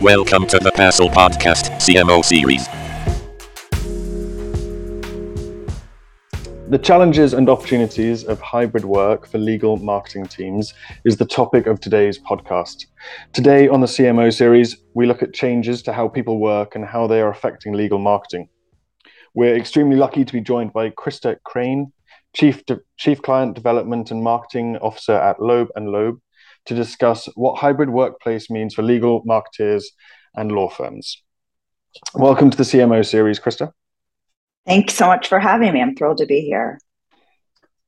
Welcome to the Passle Podcast CMO series. The challenges and opportunities of hybrid work for legal marketing teams is the topic of today's podcast. Today on the CMO series, we look at changes to how people work and how they are affecting legal marketing. We're extremely lucky to be joined by Christa Crane, Chief, De- Chief Client Development and Marketing Officer at Loeb and Loeb, to discuss what hybrid workplace means for legal marketers and law firms. Welcome to the CMO series, Christa. Thanks so much for having me. I'm thrilled to be here.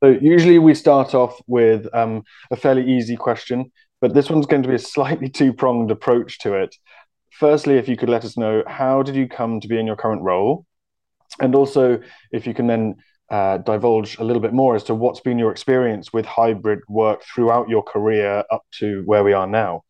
So, usually we start off with um, a fairly easy question, but this one's going to be a slightly two pronged approach to it. Firstly, if you could let us know how did you come to be in your current role? And also, if you can then uh, divulge a little bit more as to what's been your experience with hybrid work throughout your career up to where we are now.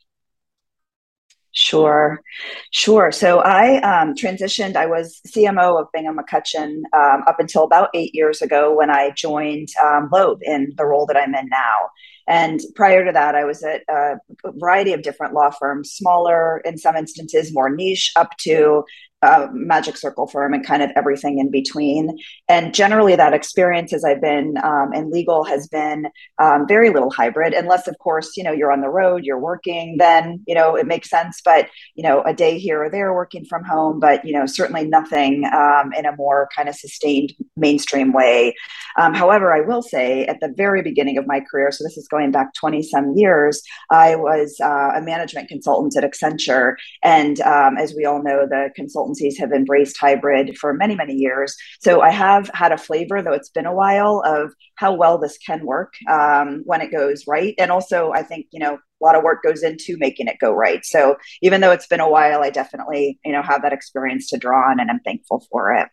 Sure, sure. So I um, transitioned. I was CMO of Bingham McCutchen um, up until about eight years ago when I joined um, Loeb in the role that I'm in now. And prior to that, I was at a variety of different law firms, smaller in some instances, more niche, up to uh, magic circle firm and kind of everything in between. And generally, that experience as I've been um, in legal has been um, very little hybrid, unless, of course, you know, you're on the road, you're working, then, you know, it makes sense. But, you know, a day here or there working from home, but, you know, certainly nothing um, in a more kind of sustained mainstream way. Um, however, I will say at the very beginning of my career, so this is going back 20 some years, I was uh, a management consultant at Accenture. And um, as we all know, the consultant consultancies have embraced hybrid for many, many years. So I have had a flavor, though it's been a while, of how well this can work um, when it goes right. And also, I think, you know, a lot of work goes into making it go right. So even though it's been a while, I definitely, you know, have that experience to draw on and I'm thankful for it.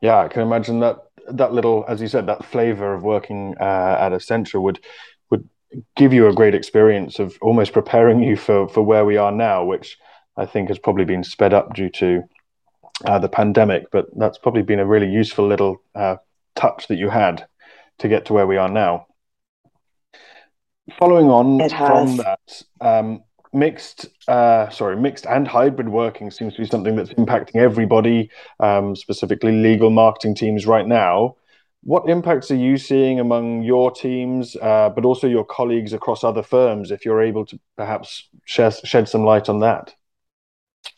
Yeah, I can imagine that that little, as you said, that flavor of working uh, at Accenture would would give you a great experience of almost preparing you for for where we are now, which I think has probably been sped up due to uh, the pandemic, but that's probably been a really useful little uh, touch that you had to get to where we are now. Following on from that, um, mixed, uh, sorry, mixed and hybrid working seems to be something that's impacting everybody, um, specifically legal marketing teams right now. What impacts are you seeing among your teams, uh, but also your colleagues across other firms? If you're able to perhaps share, shed some light on that.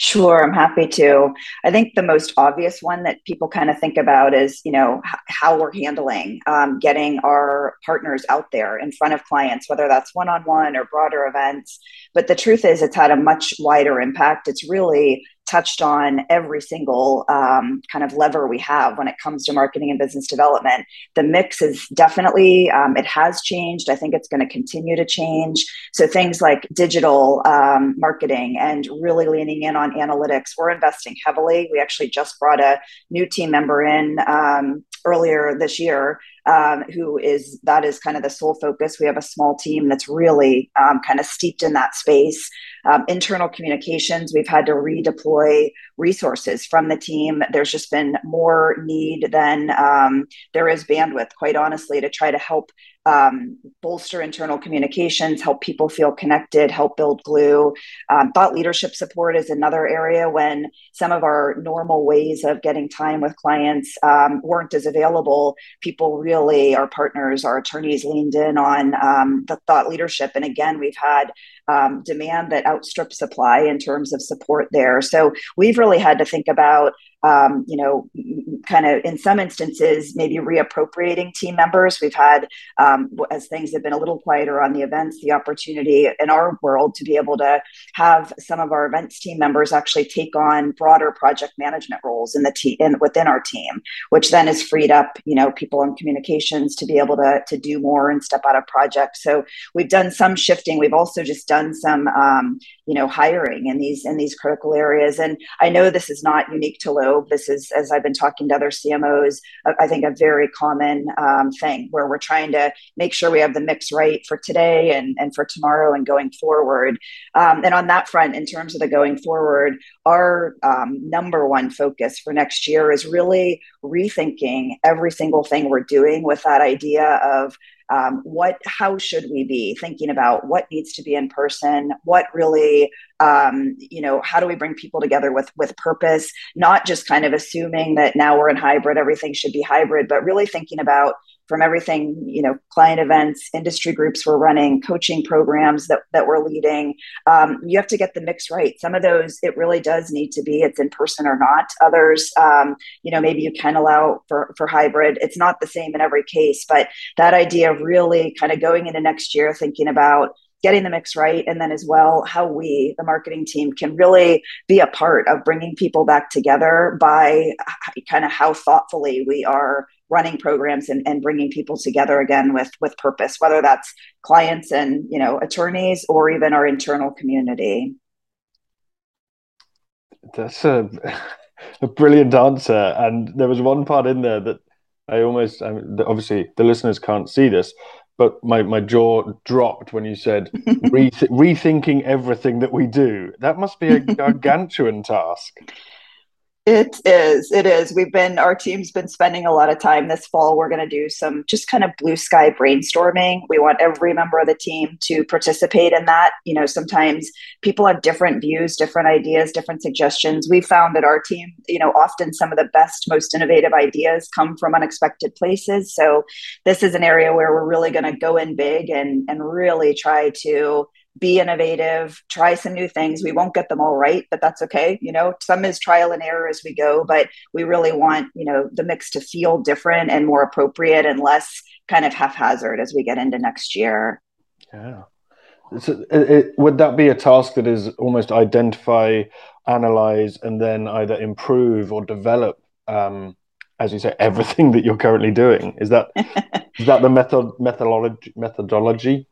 Sure, I'm happy to. I think the most obvious one that people kind of think about is, you know, h- how we're handling um, getting our partners out there in front of clients, whether that's one-on-one or broader events. But the truth is, it's had a much wider impact. It's really touched on every single um, kind of lever we have when it comes to marketing and business development. The mix is definitely, um, it has changed. I think it's going to continue to change. So things like digital um, marketing and really leaning in on analytics, we're investing heavily. We actually just brought a new team member in um, earlier this year um, who is that is kind of the sole focus. We have a small team that's really um, kind of steeped in that space. Um, internal communications, we've had to redeploy resources from the team. There's just been more need than um, there is bandwidth, quite honestly, to try to help um, bolster internal communications, help people feel connected, help build glue. Um, thought leadership support is another area when some of our normal ways of getting time with clients um, weren't as available. People really, our partners, our attorneys leaned in on um, the thought leadership. And again, we've had um, demand that outstrips supply in terms of support there. So we've really had to think about um, you know, kind of in some instances, maybe reappropriating team members. We've had, um, as things have been a little quieter on the events, the opportunity in our world to be able to have some of our events team members actually take on broader project management roles in the team within our team, which then has freed up, you know, people in communications to be able to to do more and step out of projects. So we've done some shifting. We've also just done some, um, you know, hiring in these in these critical areas. And I know this is not unique to This is, as I've been talking to other CMOs, I think a very common um, thing where we're trying to make sure we have the mix right for today and, and for tomorrow and going forward. Um, and on that front, in terms of the going forward, our um, number one focus for next year is really rethinking every single thing we're doing with that idea of um, what how should we be thinking about what needs to be in person? What really um, you know how do we bring people together with with purpose? Not just kind of assuming that now we're in hybrid everything should be hybrid but really thinking about from everything you know client events industry groups we're running coaching programs that, that we're leading. Um, you have to get the mix right. Some of those it really does need to be it's in person or not. Others um, you know maybe you can allow for, for hybrid. It's not the same in every case but that idea of really kind of going into next year thinking about getting the mix right and then as well how we the marketing team can really be a part of bringing people back together by kind of how thoughtfully we are running programs and, and bringing people together again with with purpose whether that's clients and you know attorneys or even our internal community. That's a, a brilliant answer and there was one part in there that i almost I mean, obviously the listeners can't see this but my, my jaw dropped when you said reth- rethinking everything that we do. That must be a gargantuan task. It is. It is. We've been, our team's been spending a lot of time this fall. We're going to do some just kind of blue sky brainstorming. We want every member of the team to participate in that. You know, sometimes people have different views, different ideas, different suggestions. We found that our team, you know, often some of the best, most innovative ideas come from unexpected places. So this is an area where we're really going to go in big and, and really try to be innovative, try some new things. We won't get them all right, but that's okay. You know, some is trial and error as we go, but we really want, you know, the mix to feel different and more appropriate and less kind of haphazard as we get into next year. Yeah. So it, it, would that be a task that is almost identify, analyze, and then either improve or develop, um, as you say, everything that you're currently doing? Is that is that the method methodology methodology?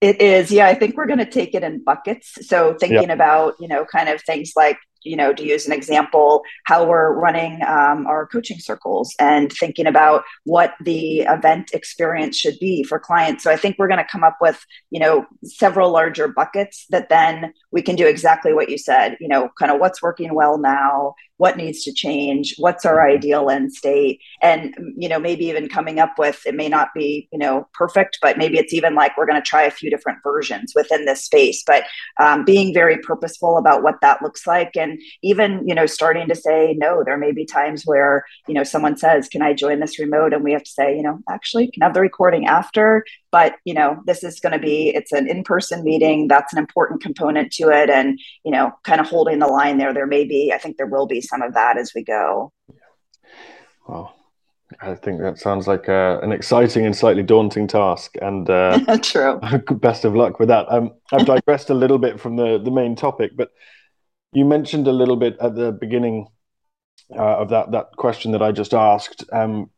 It is, yeah. I think we're going to take it in buckets. So thinking about, you know, kind of things like you know, to use an example, how we're running um, our coaching circles and thinking about what the event experience should be for clients. So I think we're going to come up with, you know, several larger buckets that then we can do exactly what you said, you know, kind of what's working well now, what needs to change, what's our ideal end state, and, you know, maybe even coming up with it may not be, you know, perfect, but maybe it's even like we're going to try a few different versions within this space, but um, being very purposeful about what that looks like and even you know starting to say no. There may be times where you know someone says can i join this remote? And we have to say you know actually can have the recording after. But you know this is going to be it's an in-person meeting. That's an important component to it. And you know kind of holding the line there there may be i think there will be some of that as we go well I think that sounds like uh, an exciting and slightly daunting task, and uh, true. Best of luck with that. Um, I've digressed a little bit from the the main topic, but you mentioned a little bit at the beginning uh, of that that question that I just asked, um,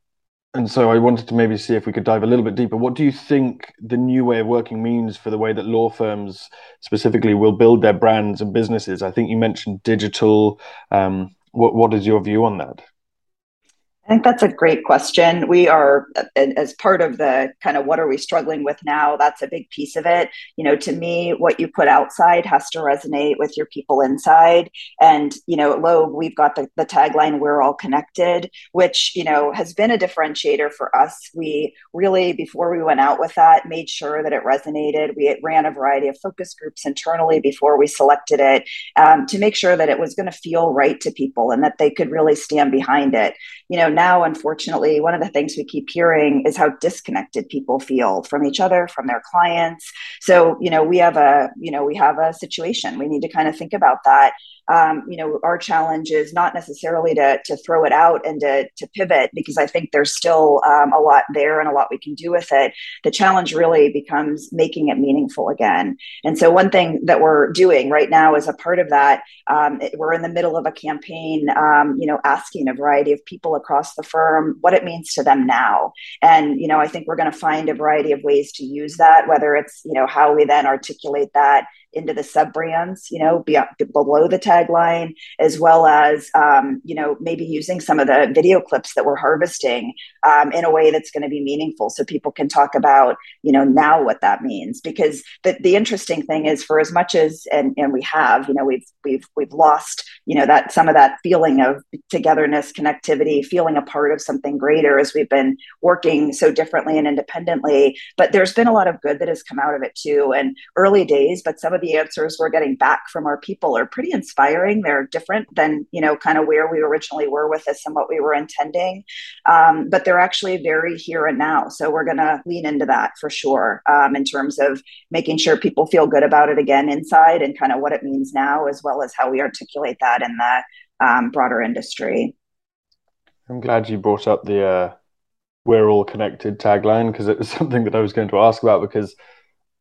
and so I wanted to maybe see if we could dive a little bit deeper. What do you think the new way of working means for the way that law firms specifically will build their brands and businesses? I think you mentioned digital. Um, what what is your view on that? I think that's a great question. We are, as part of the kind of what are we struggling with now, that's a big piece of it. You know, to me, what you put outside has to resonate with your people inside. And, you know, at Loeb, we've got the, the tagline, we're all connected, which, you know, has been a differentiator for us. We really, before we went out with that, made sure that it resonated. We ran a variety of focus groups internally before we selected it um, to make sure that it was going to feel right to people and that they could really stand behind it. You know, now, unfortunately, one of the things we keep hearing is how disconnected people feel from each other, from their clients. So, you know, we have a, you know, we have a situation. We need to kind of think about that um, you know, our challenge is not necessarily to, to throw it out and to, to pivot because I think there's still um, a lot there and a lot we can do with it. The challenge really becomes making it meaningful again. And so, one thing that we're doing right now as a part of that, um, we're in the middle of a campaign, um, you know, asking a variety of people across the firm what it means to them now. And, you know, I think we're going to find a variety of ways to use that, whether it's, you know, how we then articulate that into the sub brands, you know, be, below the tagline, as well as, um, you know, maybe using some of the video clips that we're harvesting um, in a way that's going to be meaningful so people can talk about, you know, now what that means. Because the, the interesting thing is for as much as, and, and we have, you know, we've, we've, we've lost, you know, that some of that feeling of togetherness, connectivity, feeling a part of something greater as we've been working so differently and independently. But there's been a lot of good that has come out of it too. And early days, but some of the answers we're getting back from our people are pretty inspiring. They're different than, you know, kind of where we originally were with this and what we were intending. Um, but they're actually very here and now. So we're going to lean into that for sure um, in terms of making sure people feel good about it again inside and kind of what it means now, as well as how we articulate that in the um, broader industry. I'm glad you brought up the uh, "We're all connected" tagline because it was something that I was going to ask about. Because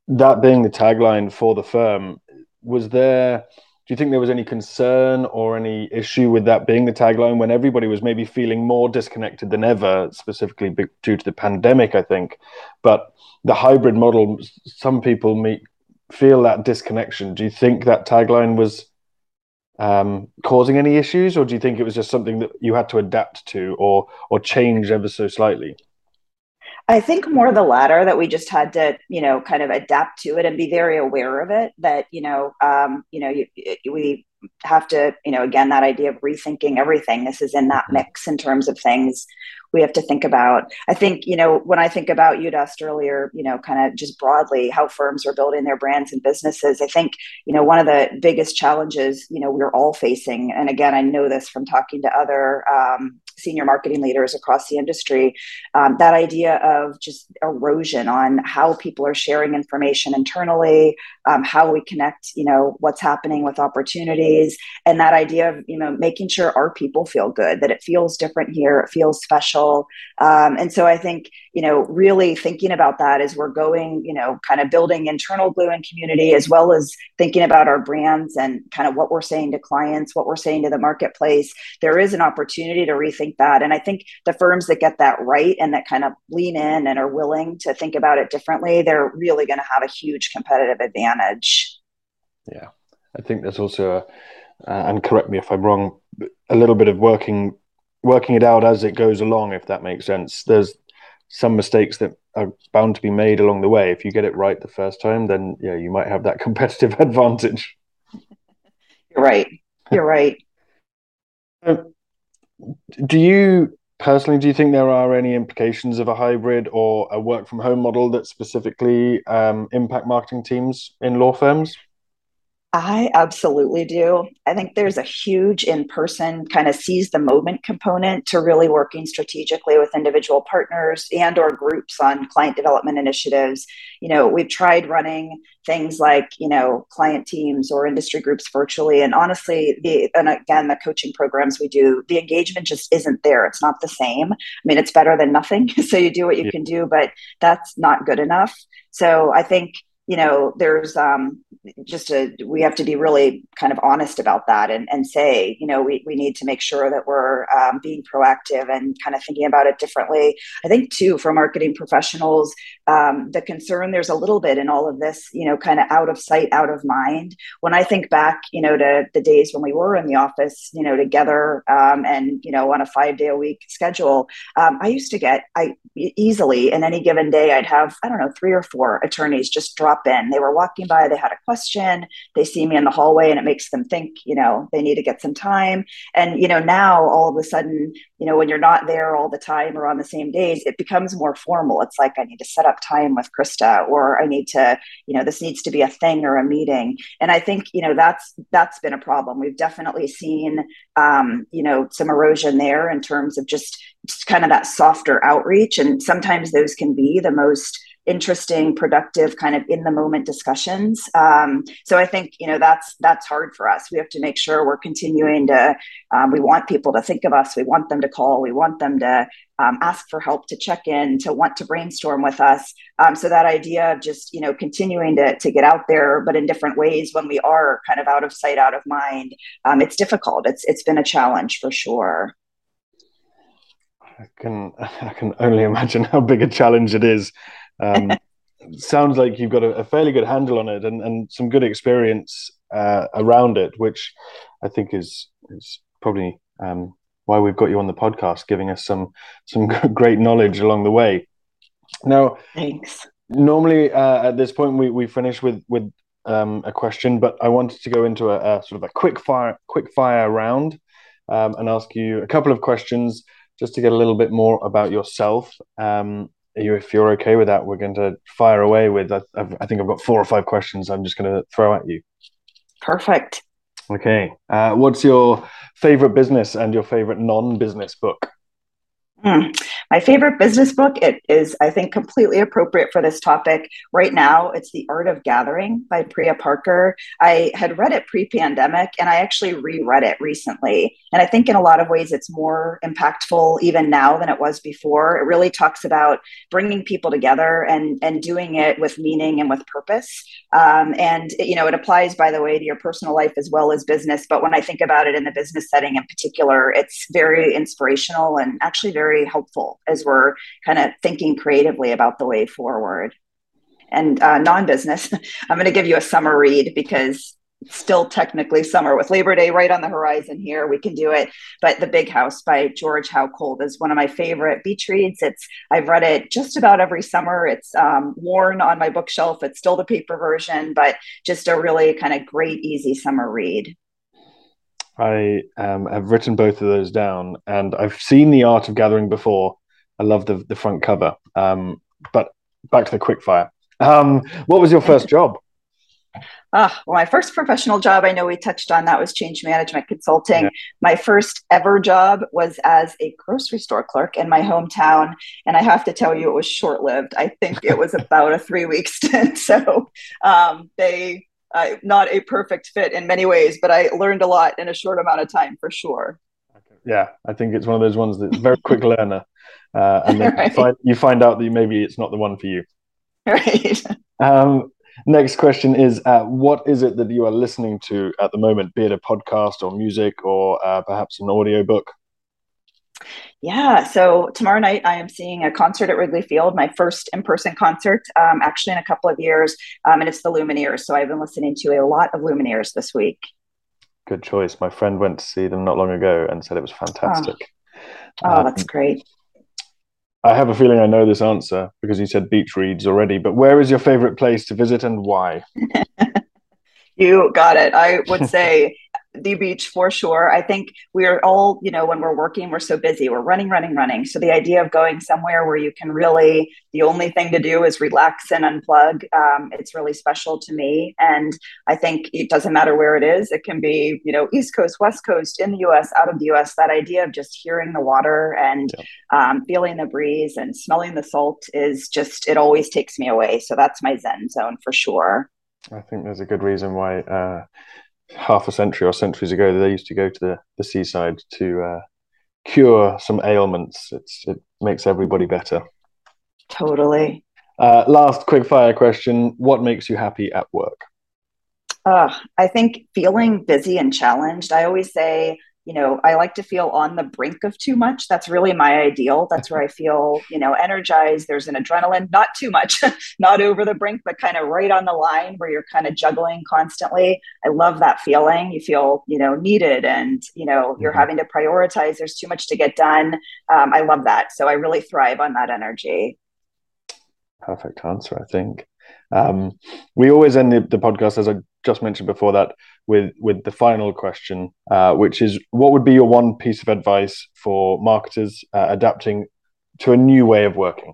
that being the tagline for the firm, was there? Do you think there was any concern or any issue with that being the tagline when everybody was maybe feeling more disconnected than ever, specifically due to the pandemic? I think, but the hybrid model, some people meet, feel that disconnection. Do you think that tagline was um, causing any issues, or do you think it was just something that you had to adapt to or or change ever so slightly? I think more the latter that we just had to, you know, kind of adapt to it and be very aware of it. That you know, um, you know, you, we have to, you know, again, that idea of rethinking everything. This is in that mm-hmm. mix in terms of things we have to think about. I think, you know, when I think about you'd asked earlier, you know, kind of just broadly how firms are building their brands and businesses, I think, you know, one of the biggest challenges, you know, we're all facing, and again, I know this from talking to other um, senior marketing leaders across the industry, um, that idea of just erosion on how people are sharing information internally, um, how we connect, you know, what's happening with opportunities, and that idea of, you know, making sure our people feel good, that it feels different here, it feels special. Um, and so I think, you know, really thinking about that as we're going, you know, kind of building internal glue and community, as well as thinking about our brands and kind of what we're saying to clients, what we're saying to the marketplace, there is an opportunity to rethink that. And I think the firms that get that right and that kind of lean in and are willing to think about it differently, they're really going to have a huge competitive advantage. Yeah, I think there's also, a, uh, and correct me if I'm wrong, a little bit of working working it out as it goes along, if that makes sense. There's some mistakes that are bound to be made along the way. If you get it right the first time, then yeah, you might have that competitive advantage. You're right. You're right. do you personally do you think there are any implications of a hybrid or a work from home model that specifically um, impact marketing teams in law firms I absolutely do. I think there's a huge in person kind of seize the moment component to really working strategically with individual partners and or groups on client development initiatives. You know, we've tried running things like, you know, client teams or industry groups virtually and honestly, the and again the coaching programs we do, the engagement just isn't there. It's not the same. I mean, it's better than nothing. so you do what you yeah. can do, but that's not good enough. So I think you know there's um, just a we have to be really kind of honest about that and, and say you know we, we need to make sure that we're um, being proactive and kind of thinking about it differently. I think too for marketing professionals um, the concern there's a little bit in all of this you know kind of out of sight out of mind. When i think back you know to the days when we were in the office you know together um, and you know on a five day a week schedule um, i used to get i easily in any given day i'd have i don't know three or four attorneys just drop drop in. They were walking by, they had a question, they see me in the hallway, and it makes them think, you know, they need to get some time. And, you know, now all of a sudden, you know, when you're not there all the time or on the same days, it becomes more formal. It's like, I need to set up time with Christa, or I need to, you know, this needs to be a thing or a meeting. And I think, you know, that's that's been a problem. We've definitely seen, um, you know, some erosion there in terms of just, just kind of that softer outreach. And sometimes those can be the most interesting, productive, kind of in the moment discussions. Um, so I think you know that's that's hard for us. We have to make sure we're continuing to. Um, we want people to think of us. We want them to call. We want them to um, ask for help, to check in, to want to brainstorm with us. Um, so that idea of just you know continuing to to get out there, but in different ways when we are kind of out of sight, out of mind, um, it's difficult. It's it's been a challenge for sure. I can I can only imagine how big a challenge it is. Um, sounds like you've got a, a, fairly good handle on it and, and some good experience uh, around it, which I think is is probably um, why we've got you on the podcast, giving us some some great knowledge along the way. Now, thanks. Normally, uh, at this point, we, we finish with with um, a question, but I wanted to go into a, a, sort of a quick fire quick fire round um, and ask you a couple of questions just to get a little bit more about yourself. Um, you, if you're okay with that, we're going to fire away with. I, I think I've got four or five questions. I'm just going to throw at you. Perfect. Okay. Uh, what's your favorite business and your favorite non-business book? Mm. My favorite business book, it is, I think, completely appropriate for this topic. Right now, it's The Art of Gathering by Priya Parker. I had read it pre pandemic and I actually reread it recently. And I think in a lot of ways, it's more impactful even now than it was before. It really talks about bringing people together and, and doing it with meaning and with purpose. Um, and, you know, it applies, by the way, to your personal life as well as business. But when I think about it in the business setting in particular, it's very inspirational and actually very very helpful as we're kind of thinking creatively about the way forward. And uh, non business, I'm going to give you a summer read because still technically summer with Labor Day right on the horizon here. We can do it. But The Big House by George Howe Colt is one of my favorite beach reads. It's I've read it just about every summer. It's um, worn on my bookshelf. It's still the paper version, but just a really kind of great, easy summer read. I um, have written both of those down, and I've seen the art of gathering before. I love the the front cover. Um, but back to the quickfire. Um, what was your first job? Ah, well, my first professional job, I know we touched on that was change management consulting. Yeah. My first ever job was as a grocery store clerk in my hometown. And I have to tell you, it was short lived. I think it was about a three week stint. So um, they uh, not a perfect fit in many ways, but I learned a lot in a short amount of time for sure. Yeah, I think it's one of those ones that's very quick learner, uh, and then right. you, find, you, find, out that maybe it's not the one for you. Right. Um, next question is: uh, What is it that you are listening to at the moment, be it a podcast or music or uh, perhaps an audio book? Yeah, so tomorrow night I am seeing a concert at Wrigley Field, my first in person concert, um, actually in a couple of years, um, and it's the Lumineers. So I've been listening to a lot of Lumineers this week. Good choice. My friend went to see them not long ago and said it was fantastic. Oh, oh that's great. I have a feeling I know this answer because you said beach reads already, but where is your favorite place to visit and why? you got it. I would say the beach for sure. I think we're all, you know, when we're working, we're so busy. We're running, running, running. So the idea of going somewhere where you can really, the only thing to do is relax and unplug, um, it's really special to me. And I think it doesn't matter where it is. It can be, you know, East Coast, West Coast, in the US, out of the US. That idea of just hearing the water and yeah. um, feeling the breeze and smelling the salt is just, it always takes me away. So that's my Zen zone for sure. I think there's a good reason why. Uh, half a century or centuries ago, they used to go to the, the seaside to uh, cure some ailments. It's, it makes everybody better. Totally. Uh, last quick fire question What makes you happy at work? Uh, I think feeling busy and challenged. I always say, you know, I like to feel on the brink of too much. That's really my ideal. That's where I feel, you know, energized. There's an adrenaline, not too much, not over the brink, but kind of right on the line where you're kind of juggling constantly. I love that feeling. You feel, you know, needed and, you know, you're mm-hmm. having to prioritize. There's too much to get done. Um, I love that. So I really thrive on that energy. Perfect answer, I think. Um, we always end the, the, podcast, as I just mentioned before that, with with the final question, uh, which is, what would be your one piece of advice for marketers uh, adapting to a new way of working?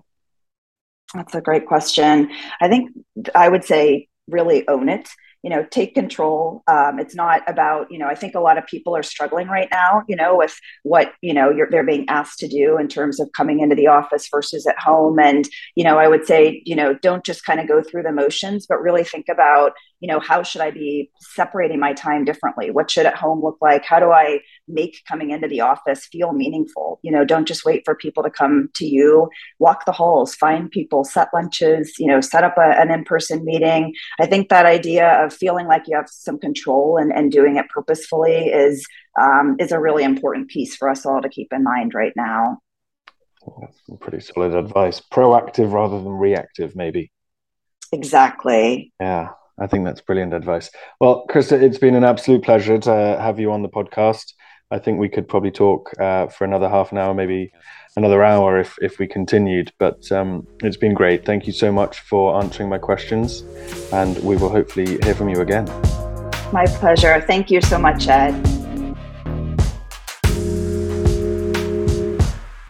That's a great question. I think I would say really own it you know take control um, it's not about you know i think a lot of people are struggling right now you know with what you know they're being asked to do in terms of coming into the office versus at home and you know i would say you know don't just kind of go through the motions but really think about you know how should i be separating my time differently? What should at home look like? How do i make coming into the office feel meaningful? You know don't just wait for people to come to you. Walk the halls find people set lunches you know set up a, an in-person meeting. I think that idea of feeling like you have some control and, and doing it purposefully is um, is a really important piece for us all to keep in mind right now. That's some pretty solid advice. Proactive rather than reactive maybe. Exactly. Yeah, I think that's brilliant advice. Well, Christa, it's been an absolute pleasure to have you on the podcast. I think we could probably talk uh, for another half an hour, maybe another hour if, if we continued. But um, it's been great. Thank you so much for answering my questions, and we will hopefully hear from you again. My pleasure. Thank you so much, Ed.